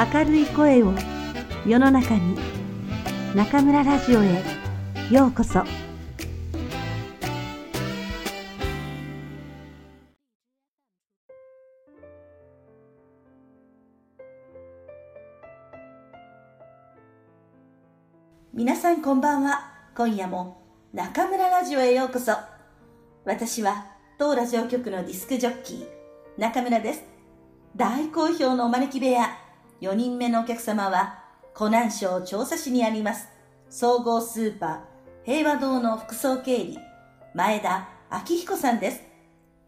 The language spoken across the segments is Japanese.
明るい声を世の中に中村ラジオへようこそ。皆さんこんばんは。今夜も中村ラジオへようこそ。私は当ラジオ局のディスクジョッキー中村です。大好評のお招き部屋。4人目のお客様は湖南省調査市にあります総合スーパー平和堂の副総経理前田明彦さんです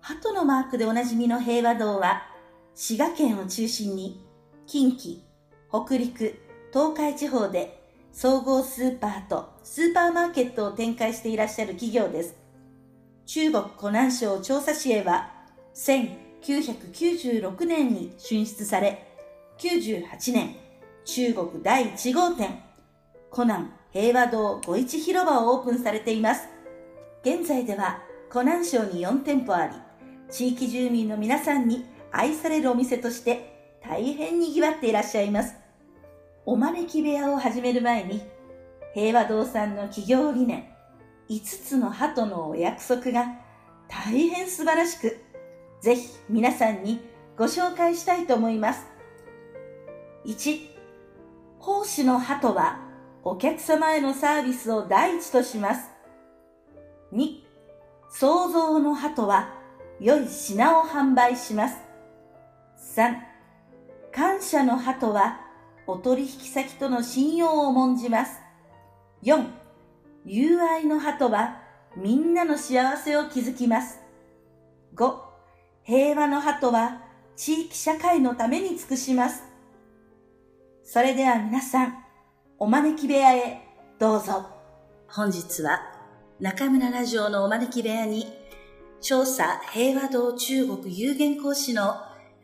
鳩のマークでおなじみの平和堂は滋賀県を中心に近畿北陸東海地方で総合スーパーとスーパーマーケットを展開していらっしゃる企業です。中国湖南省調査市へは1996年に進出され、1998年中国第1号店湖南平和堂五一広場をオープンされています。現在では湖南省に4店舗あり、地域住民の皆さんに愛されるお店として大変にぎわっていらっしゃいます。お招き部屋を始める前に、平和堂さんの企業理念、5つの鳩のお約束が大変素晴らしく、ぜひ皆さんにご紹介したいと思います。1、奉仕の鳩はお客様へのサービスを第一とします。2、創造の鳩は良い品を販売します。3、感謝の鳩はお取引先との信用を重んじます。4、友愛の鳩はみんなの幸せを築きます。5、平和の鳩は地域社会のために尽くします。それでは皆さん、お招き部屋へどうぞ。本日は中村ラジオのお招き部屋に調査平和堂中国有限講師の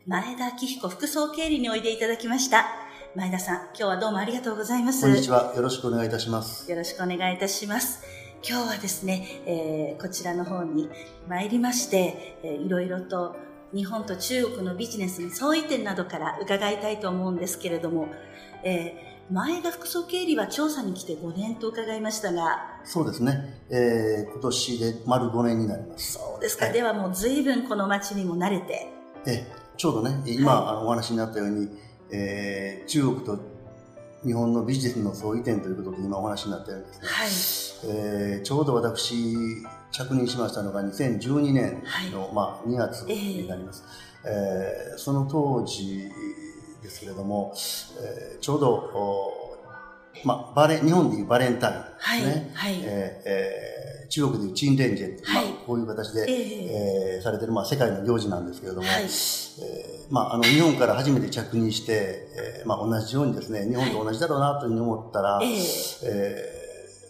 前田明彦副総経理においでいただきました。前田さん、今日はどうもありがとうございます。こんにちは。よろしくお願いいたします。よろしくお願いいたします。今日はですね、えーこちらの方に参りまして、えーいろいろと日本と中国のビジネスの相違点などから伺いたいと思うんですけれども、えー前田副総経理は調査に来て5年と伺いましたが、そうですね。えー今年で丸5年になります。そうですか、はい。ではもう随分この街にも慣れて、えちょうどね、今、はいあのお話になったように、えー中国と日本のビジネスの相違点ということで今お話になったようにですね、はい、えーちょうど私、着任しましたのが2012年の、まあ、2月になります。えーその当時ですけれども、えーちょうど、おまあ、バレ日本でいうバレンタインはい、ですね。はい、えーえー中国でいうチンレンジェ、はいまあ、こういう形で、ええ。えーされてる、まあ、世界の行事なんですけれども、はい。えーまあ、あの日本から初めて着任して、えーまあ、同じようにですね日本と同じだろうなというふうに思ったら、ええ。え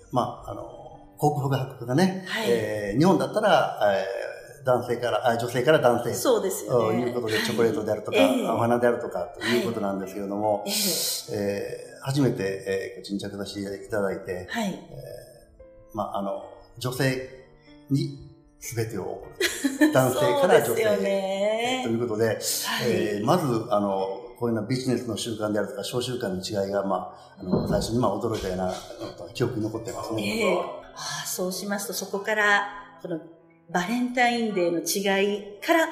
ーまあ、あの航空博がね、はい。えー日本だったら、えー男性からあ女性から男性そうですよとね。いうことでチョコレートであるとか、ええ。お花であるとかということなんですけれども、ええ。えー初めて、えー、こっちに着させていただいて、はい、まあ、あの、女性に全てを。男性から女性へ。ねということで、はいえーまず、あの、こういうようなビジネスの習慣であるとか、小習慣の違いが、まあ、あの最初にまあ驚いたような記憶に残ってますえね。えああそうしますと、そこから、このバレンタインデーの違いから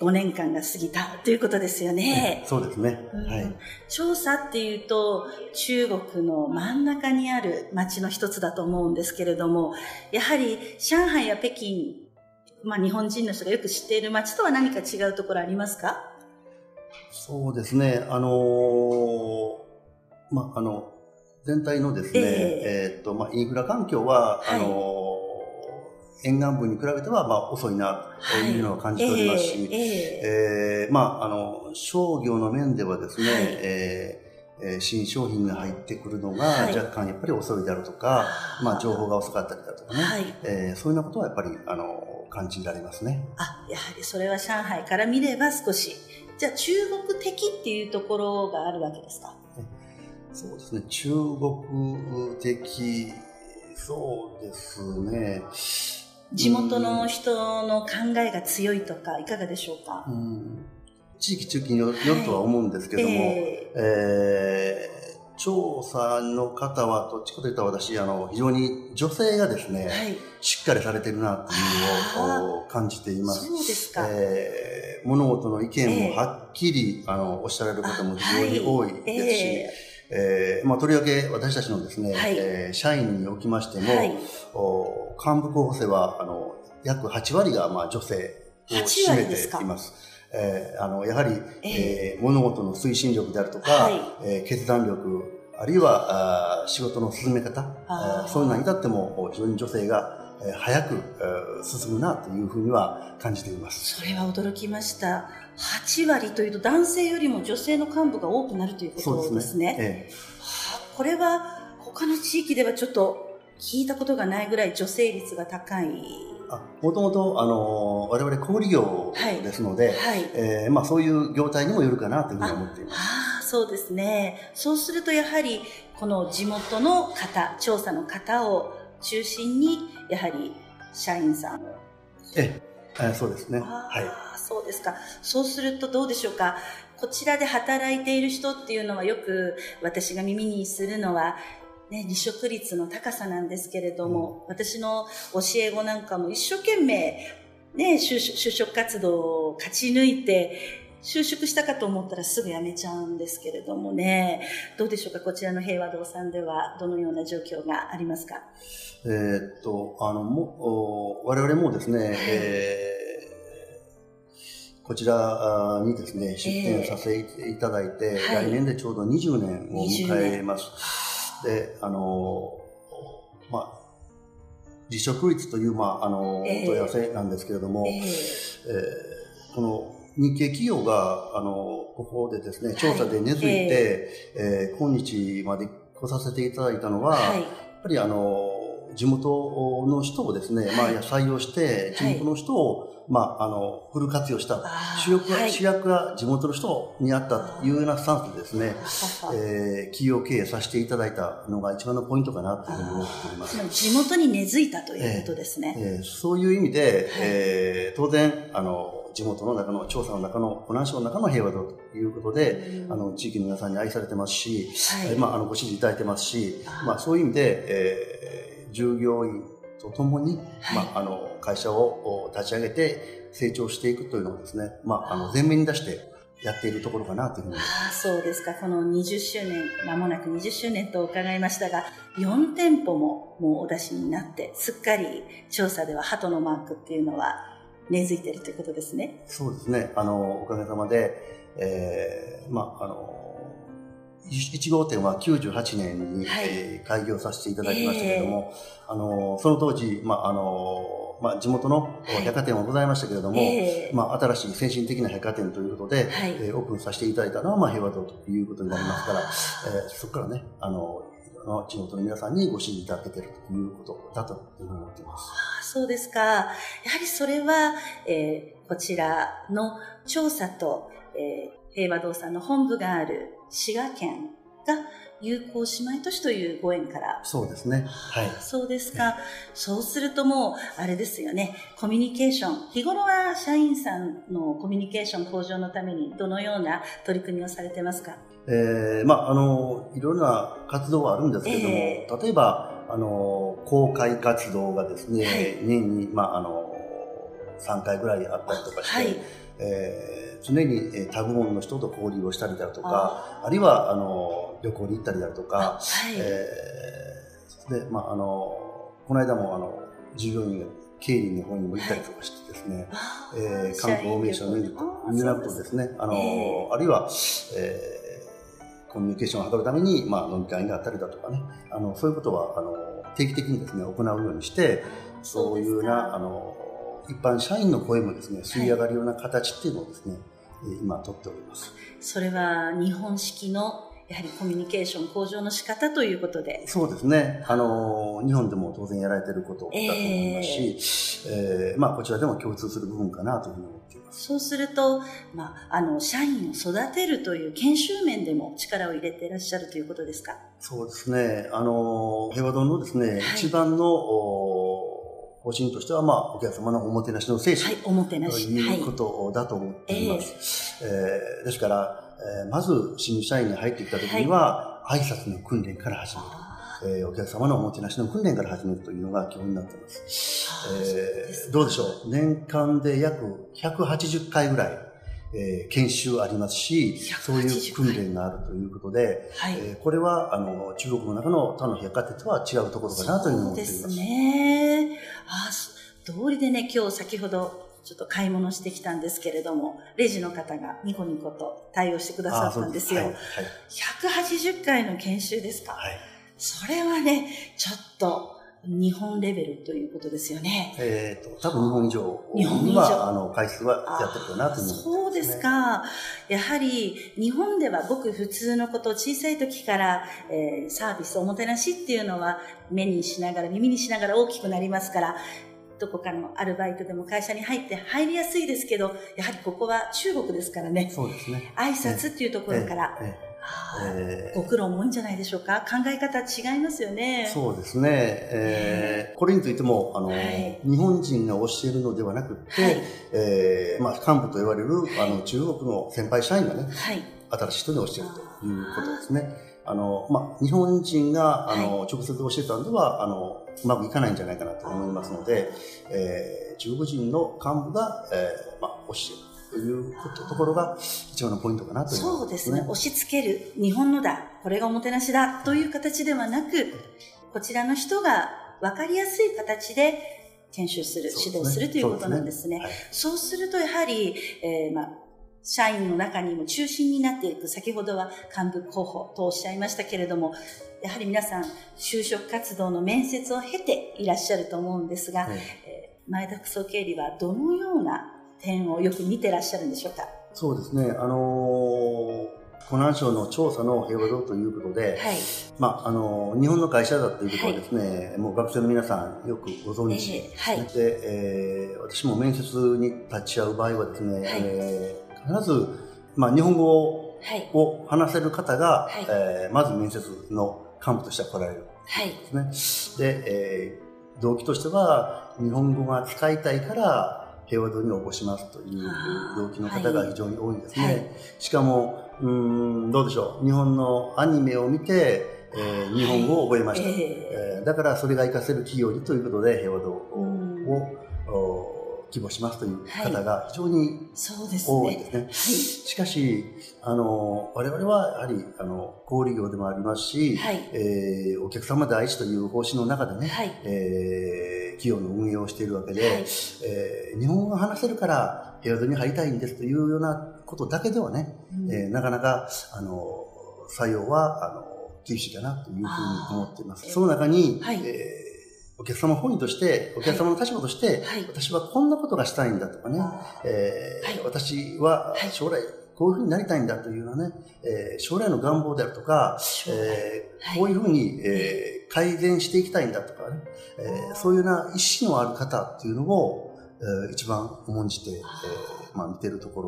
5年間が過ぎたということですよね。そうですね。うんはい。調査っていうと、中国の真ん中にある街の一つだと思うんですけれども、やはり上海や北京、まあ日本人の人がよく知っている街とは何か違うところありますか？そうですね。あのーまあ、あの、全体のですね、ええ。ーっと、まあ、インフラ環境は、はい。あのー沿岸部に比べては、まあ、遅いな、というのを感じておりますし、えええ。えーまあ、あの、商業の面ではですね、はい。えーえー新商品が入ってくるのがはい。若干やっぱり遅いであるとか、あー。まあ、情報が遅かったりだとかね、はい。えーそういうようなことはやっぱり、あの、感じられますね。あ、やはりそれは上海から見れば少し。じゃあ中国的っていうところがあるわけですか？そうですね、中国的、そうですね。地元の人の考えが強いとか、いかがでしょうか？うん地域地域によるとは思うんですけども、えー、えー調査の方は、どっちかというと私、あの、非常に女性がですね、はい、しっかりされてるなっていうのを感じています。そうですか。えー、物事の意見もはっきり、えー、あの、おっしゃられる方も非常に多いですし、えーえー、まあ、とりわけ私たちのですね、はい、えー、社員におきましても、はい、お幹部候補生は、あの、約8割が、まあ、女性を占めています。えー、あの、やはり、えー、物事の推進力であるとか、はい、えー、決断力、あるいはあ仕事の進め方、あそういうのに至っても非常に女性が早く進むなというふうには感じています。それは驚きました。8割というと男性よりも女性の幹部が多くなるということですね。すねええ、はあ、これは他の地域ではちょっと聞いたことがないぐらい女性率が高いもともと、あの、我々小売業ですので、はいはい、えー、まあそういう業態にもよるかなというふうに思っています。ああ、そうですね。そうするとやはり、この地元の方、調査の方を中心に、やはり社員さんを。ええ、そうですね。はい。そうですか。そうするとどうでしょうか。こちらで働いている人っていうのはよく私が耳にするのは、ね、離職率の高さなんですけれども、うん、私の教え子なんかも一生懸命、ね、就職活動を勝ち抜いて、就職したかと思ったらすぐ辞めちゃうんですけれどもね、どうでしょうか、こちらの平和堂さんではどのような状況がありますか？えー、っと、あの、も、我々もですね、はい、えー、こちらにですね、出展させていただいて、えーはい、来年でちょうど20年を迎えます。で、あの、まあ、離職率という、まあ、あの、問い合わせなんですけれども、えー、えー、この日系企業が、あの、ここでですね、調査で根付いて、はい、えー、今日まで来させていただいたのは、はい、やっぱりあの、地元の人をですね、まあ、採用して、地元の人を、まあ、あの、フル活用した。主役は、主役は地元の人にあったというようなスタンスでですね、えー、企業経営させていただいたのが一番のポイントかなというふうに思っております。地元に根付いたということですね。えー、えー、そういう意味で、えー、当然、あの、地元の中の調査の中の、湖南省の中の平和だということで、あの、地域の皆さんに愛されてますし、はい、まあ、あの、ご支持いただいてますし、まあ、そういう意味で、えー、従業員とともに、はい、まあ、あの、会社を立ち上げて成長していくというのをですね、まあ、あの、前面に出してやっているところかなというふうに。ああ、そうですか。この20周年、まもなく20周年と伺いましたが、4店舗ももうお出しになって、すっかり調査では鳩のマークっていうのは根付いているということですね。そうですね。あの、おかげさまで、えー、まあ、あの、1号店は98年に、はい、えー、開業させていただきましたけれども、えー、あの、その当時、まあ、あの、まあ、地元の百貨店はございましたけれども、はい、まあ、新しい先進的な百貨店ということで、はい、えー、オープンさせていただいたのは、まあ、平和堂ということになりますから、えー、そこからね、あの、地元の皆さんにご支持いただけているということだというふうに思っています。あそうですか。やはりそれは、えー、こちらの調査と、えー、平和堂さんの本部がある滋賀県が友好姉妹都市というご縁から。そうですね。はい。そうですか。そうするともう、あれですよね。コミュニケーション。日頃は社員さんのコミュニケーション向上のためにどのような取り組みをされてますか？えー、まあ、あの、いろんな活動はあるんですけれども、えー、例えば、あの、公開活動がですね、はい、年に、まあ、あの、3回ぐらいあったりとかして、はい、えー、常に、えタグモンの人と交流をしたりだとか、あるいは、あの、旅行に行ったりだとか、はい、えー、で、まあ、あの、この間も、あの、従業員が経理の方にも行ったりとかしてですね、はい、えー、観光名所のユニナプトですね、あの、えー、あるいは、えーコミュニケーションを図るために、まあ、飲み会があったりだとかね、あの、そういうことは、あの、定期的にですね、行うようにして、そういうな、あの、一般社員の声もですね、吸い上がるような形っていうのをですね、はい、今、とっております。それは、日本式のやはりコミュニケーション向上の仕方ということで。そうですね。あの、日本でも当然やられていることだと思いますし、えー、えー、まあ、こちらでも共通する部分かなというふうに思っています。そうすると、まあ、あの、社員を育てるという研修面でも力を入れていらっしゃるということですか？そうですね。あの、平和堂のですね、はい、一番の、方針としては、まあ、お客様のおもてなしの精神、はい、おもてなとし。いうことだと思っています。えーですから、えーまず新社員に入ってきた時には、挨拶の訓練から始める。えーお客様のおもてなしの訓練から始めるというのが基本になっています。えーどうでしょう？年間で約180回ぐらい、えー研修ありますし、そういう訓練があるということで、はい。えーこれは、あの、中国の中の他の百貨店とは違うところかなというふうに思っています。そうですね。あ、そ通りでね、今日先ほど、ちょっと買い物してきたんですけれども、レジの方がニコニコと対応してくださったんですよ。はい。はい180回の研修ですか。はいそれはね、ちょっと日本レベルということですよね。えっ、と、多分日本以上日本以上は、あの、回数はやってるかなというふうに思そうです、ね。すか。やはり日本ではごく普通のこと、小さい時から、えーサービス、おもてなしっていうのは目にしながら、耳にしながら大きくなりますから、どこかのアルバイトでも会社に入って入りやすいですけど、やはりここは中国ですからね。そうですね。挨拶っていうところから、ええあーええご苦労も多いんじゃないでしょうか。考え方違いますよね。そうですね。えーこれについても、あの、はい日本人が教えるのではなくて、はい。えーまあ、幹部と言われる、あの、中国の先輩社員がね、はい。新しい人に教えるということですね。あの、まあ、日本人が、あの、直接教えたんでは、あの、うまくいかないんじゃないかなと思いますので、えー中国人の幹部が、えーまあ、教えるということところが一番のポイントかなというそうですね。押し付ける。日本のだ。これがおもてなしだ。という形ではなく、こちらの人が分かりやすい形で研修する、指導するということなんですね。はいそうすると、やはり、えーまあ、社員の中にも中心になっていく、先ほどは幹部候補とおっしゃいましたけれども、やはり皆さん、就職活動の面接を経ていらっしゃると思うんですが、はいえー前田副総経理はどのような点をよく見てらっしゃるんでしょうか？そうですね。あのー湖南省の調査の平和堂ということで、はい。まあ、あのー日本の会社だということはですね、もう学生の皆さんよくご存知ええはいで、えー私も面接に立ち会う場合はですね、はいえー必ず、まあ、日本語はい。を話せる方が、はいえーまず面接の幹部としては来られるはい。んですね。で、えー動機としては、日本語が使いたいから、平和堂に応募しますという動機の方が非常に多いんですね。はいしかも、うーん、どうでしょう。日本のアニメを見て、えー日本語を覚えました。えええーだからそれが活かせる企業にということで平和堂を、うんお希望しますという方が非常にそうですね。多いですね。はしかし、あの、我々はやはり、あの、小売業でもありますし、はいえーお客様第一という方針の中でね、い。はい。えー企業の運営をしているわけで、はいえー日本語が話せるから平和堂に入りたいんですというようなことだけではね、うんえーなかなか、あの、採用は、あの、厳しいかなというふうに思っています。その中に、はいえーお客様本位として、お客様の立場として、はい。私はこんなことがしたいんだとかね、あえーはい。私ははい。将来こういうふうになりたいんだというようなね、えー将来の願望であるとか、えーはい。こういうふうに、えー改善していきたいんだとかね、えーそういうような意思のある方っていうのを、えー一番重んじて、えーまあ、見てるとこ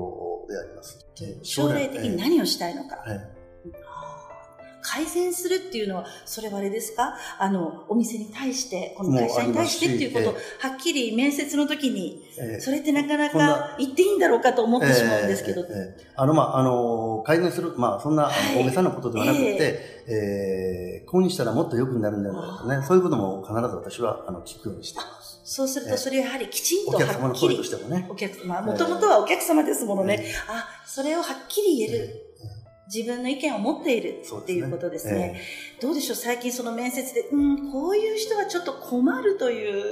ろであります。えー将来的に何をしたいのか。えーはい改善するっていうのは、それはあれですか？あの、お店に対して、この会社に対してっていうことをはっきり面接の時に、えーそれってなかなか言っていいんだろうかと思ってしまうんですけどえー。えーえーあの、まあ、あの、改善する、まあ、そんな、大げさなことではなくて、えーこうにしたらもっと良くなるんだろうとかね、そういうことも必ず私は、あの、聞くようにしています。そうすると、それやはりきちんとお客様はっきりの声とし。てもね。お客様、もともとはお客様ですものね。えあ、それをはっきり言える。え自分の意見を持っているっていうことですね。どうでしょう？最近その面接で、うん、こういう人はちょっと困るという、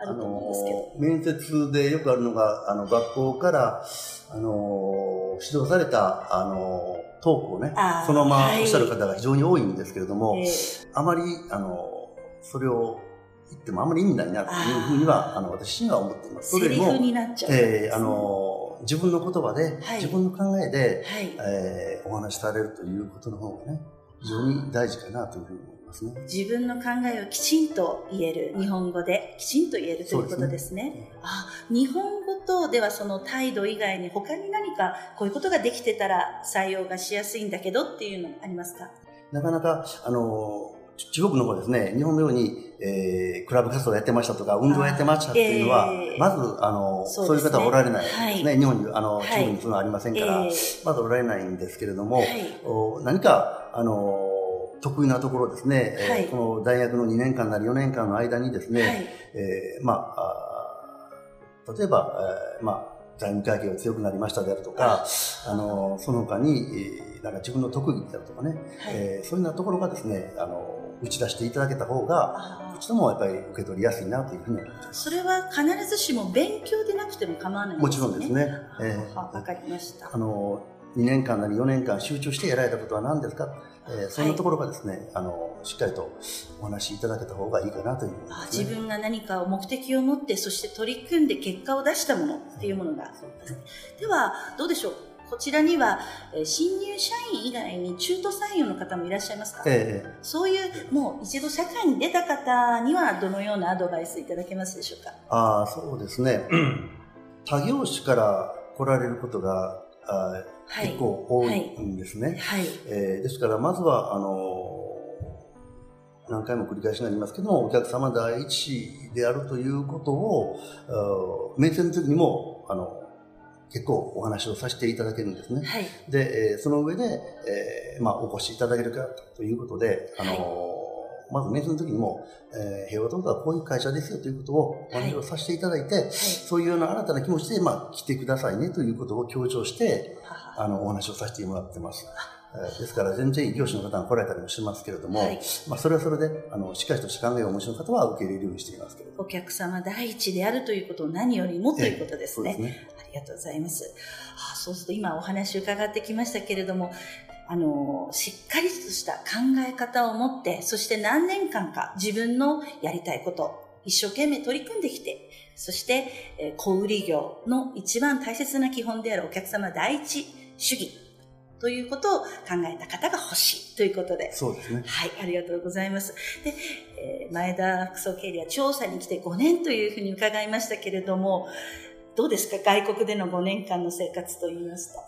ああると思うんですけど。の、面接でよくあるのが、あの、学校から、あの、指導された、あの、トークをねそのままはい。おっしゃる方が非常に多いんですけれども、えーあまり、あの、それを言ってもあまり意味ないなというふうには、あの、私には思っています。それもえーあ、の、自分の言葉で、はい自分の考えで、はい。えーお話しされるということの方がね、非常に大事かなというふうに思いますね。自分の考えをきちんと言える、日本語できちんと言えるということですね。ねあ、日本語とではその態度以外に他に何かこういうことができてたら採用がしやすいんだけどっていうのありますか？なかなか、あの、中国の方ですね、日本のように、えー、クラブ活動やってましたとか、運動やってましたっていうのは、えー、まず、あの、そう、ね,、いう方はおられないですね。はい、日本に、あの、中国にそういうのはありませんから、えー、まずおられないんですけれども、はい、お何か、あの、得意なところですね、はい、この大学の2年間なり4年間の間にですね、はい、えー、まあ、例えば、えー、まあ、財務会計が強くなりましたであるとか、あの、その他に、えー、なんか自分の特技であるとかね、はい、えー、そういうようなところがですね、あの、打ち出していただけた方が、こちらもやっぱり受け取りやすいなというふうに思います。それは必ずしも勉強でなくても構わないね。もちろんですね。えー、わかりました。あの、2年間なり4年間集中してやられたことは何ですか？えー、そんなところがですね、はい、あのしっかりとお話しいただけた方がいいかなという、ね、自分が何か目的を持ってそして取り組んで結果を出したものっていうものが、はい、ではどうでしょう？こちらには、えー、新入社員以外に中途採用の方もいらっしゃいますか、ええ、そういうもう一度社会に出た方にはどのようなアドバイスいただけますでしょうか？ああそうですね。他業種から来られることがあ結構多いんですね。はい、えー、ですから、まずは、あの何回も繰り返しになりますけども、お客様第一であるということを、面接の時にも、あの、結構お話をさせていただけるんですね。はい、で、えー、その上で、えー、まあ、お越しいただけるかということで、あの、はいまず面接の時にも、えー、平和動画はこういう会社ですよということをお話をさせていただいて、はい、そういうような新たな気持ちで、まあ、来てくださいねということを強調して、あの、お話をさせてもらってます。ですから、全然異業種の方が来られたりもしますけれども、はい、まあ、それはそれで、あの、しっかりとした考えをお持ちの方は受け入れるようにしていますけれどお客様第一であるということを何よりもということですね。えー、すねありがとうございます。あそうすると今お話伺ってきましたけれども、あの、しっかりとした考え方を持って、そして何年間か自分のやりたいこと、一生懸命取り組んできて、そして、え小売業の一番大切な基本であるお客様第一主義ということを考えた方が欲しいということで。そうですね。はい、ありがとうございます。で、えー、前田副総経理は調査に来て5年というふうに伺いましたけれども、どうですか？外国での5年間の生活といいますと。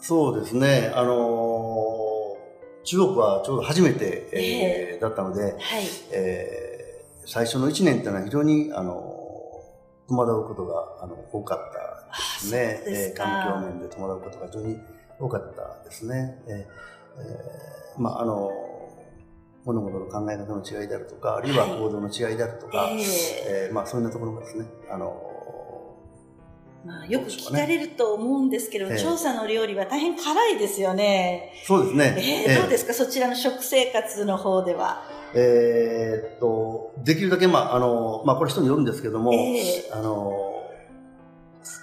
そうですね。あのー、中国はちょうど初めて、えー、だったので、はいえー、最初の1年っていうのは非常に、あのー、戸惑うことがあの多かったですね。すえー、環境面で戸惑うことが非常に多かったですね。えーえー、まあ、あの物事の考え方の違いであるとか、あるいは行動の違いであるとか、はい、えー、まあ、そういうようなところがですね、あのまあ、よく聞かれると思うんですけど、調査の料理は大変辛いですよね。そうですね。えー、どうですか、そちらの食生活の方では。えー、っと、できるだけ、まあ、あの、まあ、これ人によるんですけども、えー、あの、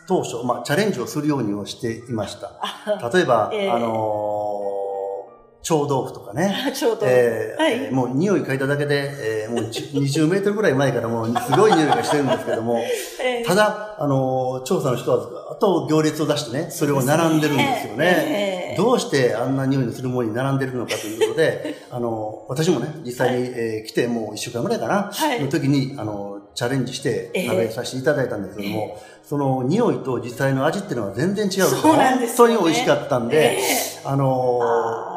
当初、まあ、チャレンジをするようにをしていました。例えば、えー、あの、臭豆腐とかね。臭豆腐。えー、はい、もう匂い嗅いだだけで、えー、もう20メートルぐらい前からもうすごい匂いがしてるんですけども、えー、ただ、あの、調査の人は、あと行列を出してね、それを並んでるんですよね。えー、どうしてあんな匂いのするものに並んでるのかということで、あの、私もね、実際に、はい、えー、来てもう1週間ぐらいかな、はい、の時に、あの、チャレンジして食べさせていただいたんですけども、えー、その匂いと実際の味っていうのは全然違う。そうなんです、ね、本当に美味しかったんで、あの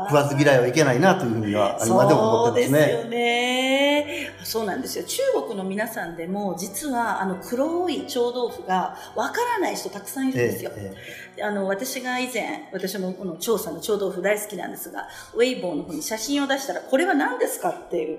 食わず嫌いはいけないなというふうには今でも思ってますね。そうですよね。そうなんですよ。中国の皆さんでも実はあの黒い臭豆腐がわからない人たくさんいるんですよ。ええ、あの私が以前、私もこの調査の臭豆腐大好きなんですが、ウェイボーの方に写真を出したらこれは何ですかっていう。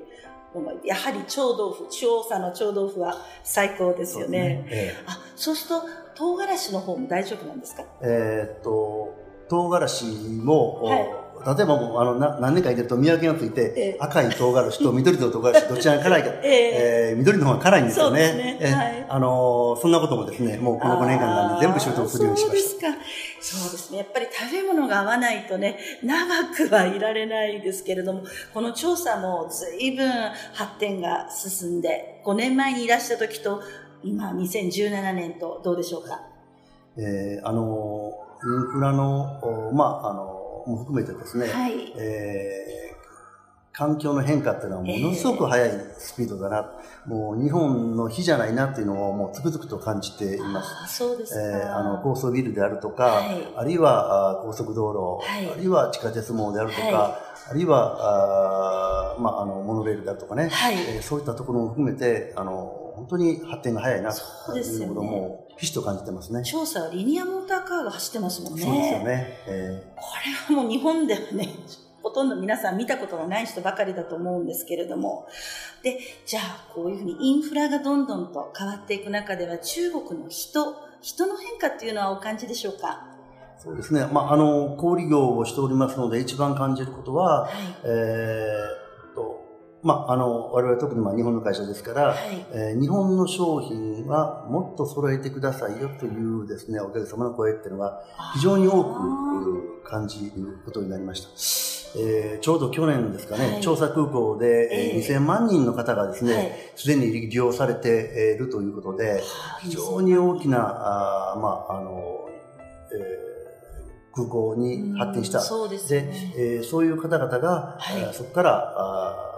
やはり臭豆腐、調査の臭豆腐は最高ですよね。そう、ね。ええ、あそうすると、唐辛子の方も大丈夫なんですか？えー、っと、唐辛子も、はい、例えばもうあのな何年かいてると見分けがついて、えー、赤い唐辛子と緑の唐辛子どちらが辛いか、えー、えー、緑の方が辛いんですよね。ねえーはい、あのそんなこともですね、もうこの5年間で全部習得するようにしました。そうですか。そうですね。やっぱり食べ物が合わないとね、長くはいられないですけれども、この調査も随分発展が進んで、5年前にいらした時と、今2017年とどうでしょうか？えー、あのインフラの、まあ、あの、も含めてですね、はい、えー、環境の変化っていうのはものすごく速いスピードだな。えー、もう日本の日じゃないなっていうのをもうつくづくと感じています。あそうですか。えー、あの、高層ビルであるとか、はい、あるいはあ高速道路、はい、あるいは地下鉄網であるとか、はい、あるいは、あまあ、あの、モノレールであるとかね、はいえー、そういったところも含めて、あの、本当に発展が早いなということも、ひしと感じてますね。調査はリニアモーターカーが走ってますもんね。そうですよね。えー、これはもう日本ではね、ほとんど皆さん見たことがない人ばかりだと思うんですけれども。で、じゃあ、こういうふうにインフラがどんどんと変わっていく中では、中国の人、人の変化っていうのはお感じでしょうか？そうですね。まあ、あの、小売業をしておりますので、一番感じることは、はい、えー、と、まあ、あの、我々特にまあ日本の会社ですから、はい、えー、日本の商品はもっと揃えてくださいよというですね、お客様の声っていうのが非常に多く感じることになりました。えー、ちょうど去年ですかね、はい、調査空港で、えー、2000万人の方がですね、す、で、に利用されているということで、非常に大きな、あまあ、あの、えー、空港に発展した。そうですね。で、えー、そういう方々が、はい、そこから、あ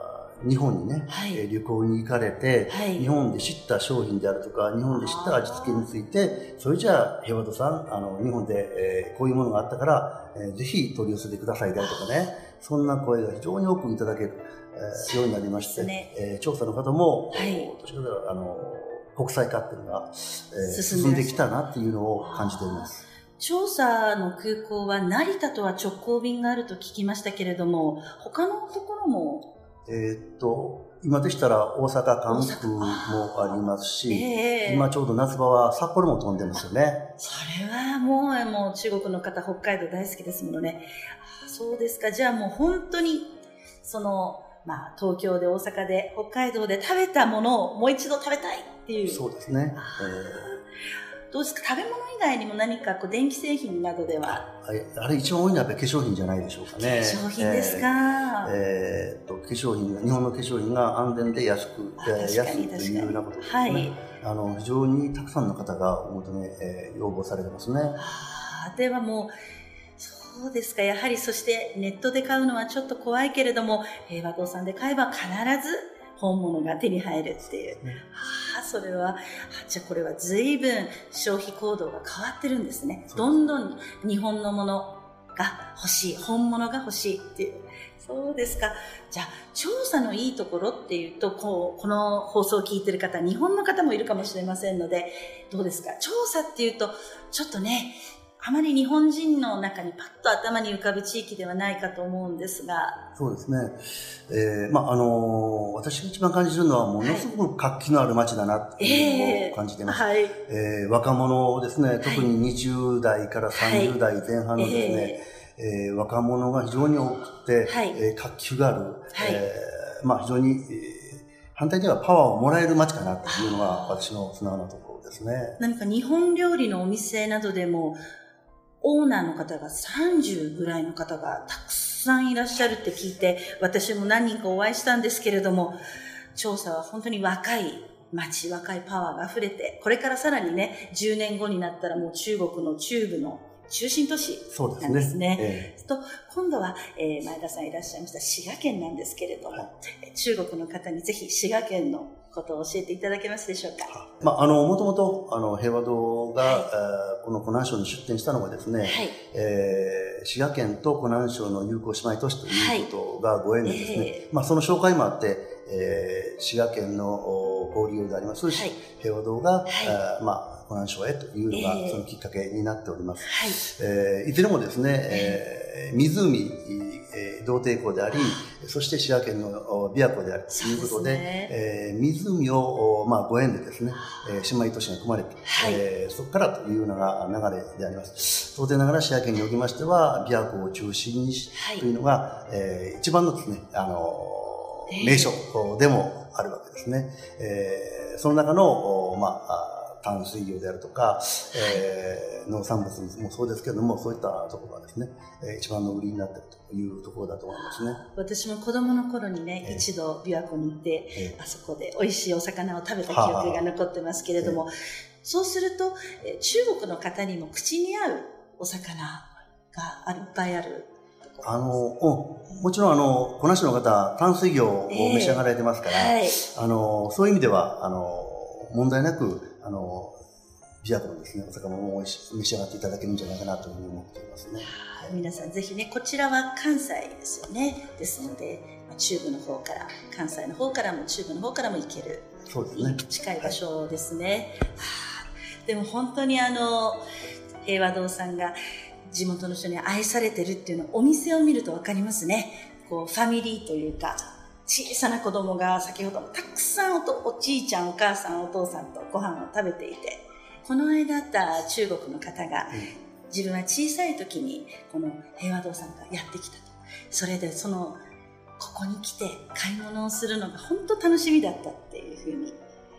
日本にね、はい、旅行に行かれて、はい、日本で知った商品であるとか、日本で知った味付けについて、それじゃあ、ヘワドさん、あの、日本で、えー、こういうものがあったから、えー、ぜひ取り寄せてくださいであるとかね、そんな声が非常に多くいただける、えー、ようになりまして、ね。えー、調査の方も、はい、どちらかあの、国際化っていうのが、えー、進んできたなっていうのを感じております。調査の空港は成田とは直行便があると聞きましたけれども、他のところもえー、っと、今でしたら大阪、関空もありますし、えー、今ちょうど夏場は札幌も飛んでますよね。それはもう、もう中国の方、北海道大好きですものね。そうですか。じゃあもう本当に、その、まあ、東京で大阪で北海道で食べたものをもう一度食べたいっていう。そうですね。えーどうですか？食べ物以外にも何かこう電気製品などでは？あれ一番多いのはやっぱり化粧品じゃないでしょうかね。化粧品ですか？えー、えー、と化粧品が日本の化粧品が安全で安く安いというようなことですね。はい、あの非常にたくさんの方がお求め、えー、要望されてますね。はあ、ではもうそうですか。やはりそしてネットで買うのはちょっと怖いけれども、平和堂さんで買えば必ず本物が手に入るっていう。ね、はあ、それは、じゃあこれは随分消費行動が変わってるんですね。どんどん日本のものが欲しい、本物が欲しいっていう。そうですか。じゃあ、調査のいいところっていうと、こう、この放送を聞いてる方、日本の方もいるかもしれませんので、どうですか？調査っていうと、ちょっとね、あまり日本人の中にパッと頭に浮かぶ地域ではないかと思うんですが。そうですね。えー、まあ、あのー、私が一番感じるのは、ものすごく活気のある街だなっていうのを感じています。はい、えー、若者ですね、特に20代から30代前半のですね、はい、えー、若者が非常に多くて、はい、えー、活気がある、はい、えー、まあ、非常に、えー、反対にはパワーをもらえる街かなっていうのが私の素直なところですね。何か日本料理のお店などでも、オーナーの方が30ぐらいの方がたくさんいらっしゃるって聞いて、私も何人かお会いしたんですけれども、調査は本当に若い街、若いパワーが溢れて、これからさらにね、10年後になったらもう中国の中部の中心都市なんですね。すね。えー、と今度は、えー、前田さんいらっしゃいました滋賀県なんですけれども、はい、中国の方にぜひ滋賀県のことを教えていただけますでしょうか？まあ、あの、もともと、あの、平和堂が、はい、この湖南省に出店したのがですね、はい、えー、滋賀県と湖南省の友好姉妹都市ということがご縁でですね、はいえ。ー、まあ、その紹介もあって、えー、滋賀県の交流であります、はい、平和堂が、はい、まあ、湖南省へというのがそのきっかけになっております。はい。えー、いずれもですね、えー、湖、えー、童貞湖であり、そして滋賀県の琵琶湖であるということで、でね。えー、湖を、まあ、ご縁でですね、えー、姉妹都市が組まれて、はい、えー、そこからというのが流れであります。当然ながら滋賀県におきましては、琵琶湖を中心にし、はい、というのが、えー、一番のですね、あの名所でもあるわけですね。えー、その中の、まあ、淡水魚であるとか、えー、農産物もそうですけれども、そういったところがですね、えー、一番の売りになっているというところだと思いますね。私も子供の頃にね、えー、一度琵琶湖に行って、えー、あそこで美味しいお魚を食べた記憶が残ってますけれども、そうすると、中国の方にも口に合うお魚がいっぱいあるあの、もちろんあの、こなしの方、淡水魚を召し上がられてますから、えーはい、あの、そういう意味では、あの、問題なく、あの、琵琶湖のですね、お魚も召し上がっていただけるんじゃないかなというふうに思っていますね。皆さんぜひね、こちらは関西ですよね。ですので、中部の方から、関西の方からも中部の方からも行ける。そうですね。近い場所ですね。はい、でも本当にあの、平和堂さんが地元の人に愛されてるっていうのをお店を見ると分かりますね。こう、ファミリーというか、小さな子供が先ほどもたくさんおおじいちゃん、お母さん、お父さんとご飯を食べていて、この間あった中国の方が、自分は小さい時にこの平和堂さんがやってきたと。それでその、ここに来て買い物をするのが本当楽しみだったっていうふうに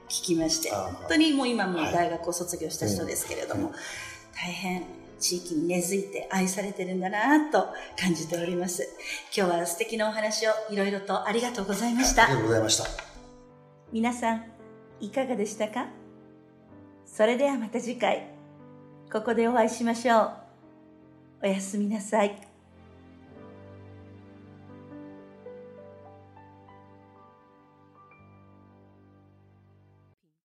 聞きまして、本当にもう今も大学を卒業した人ですけれども、大変地域に根付いて愛されてるんだなと感じております。今日は素敵なお話をいろいろとありがとうございました。ありがとうございました。皆さん、いかがでしたか？それではまた次回、ここでお会いしましょう。おやすみなさい。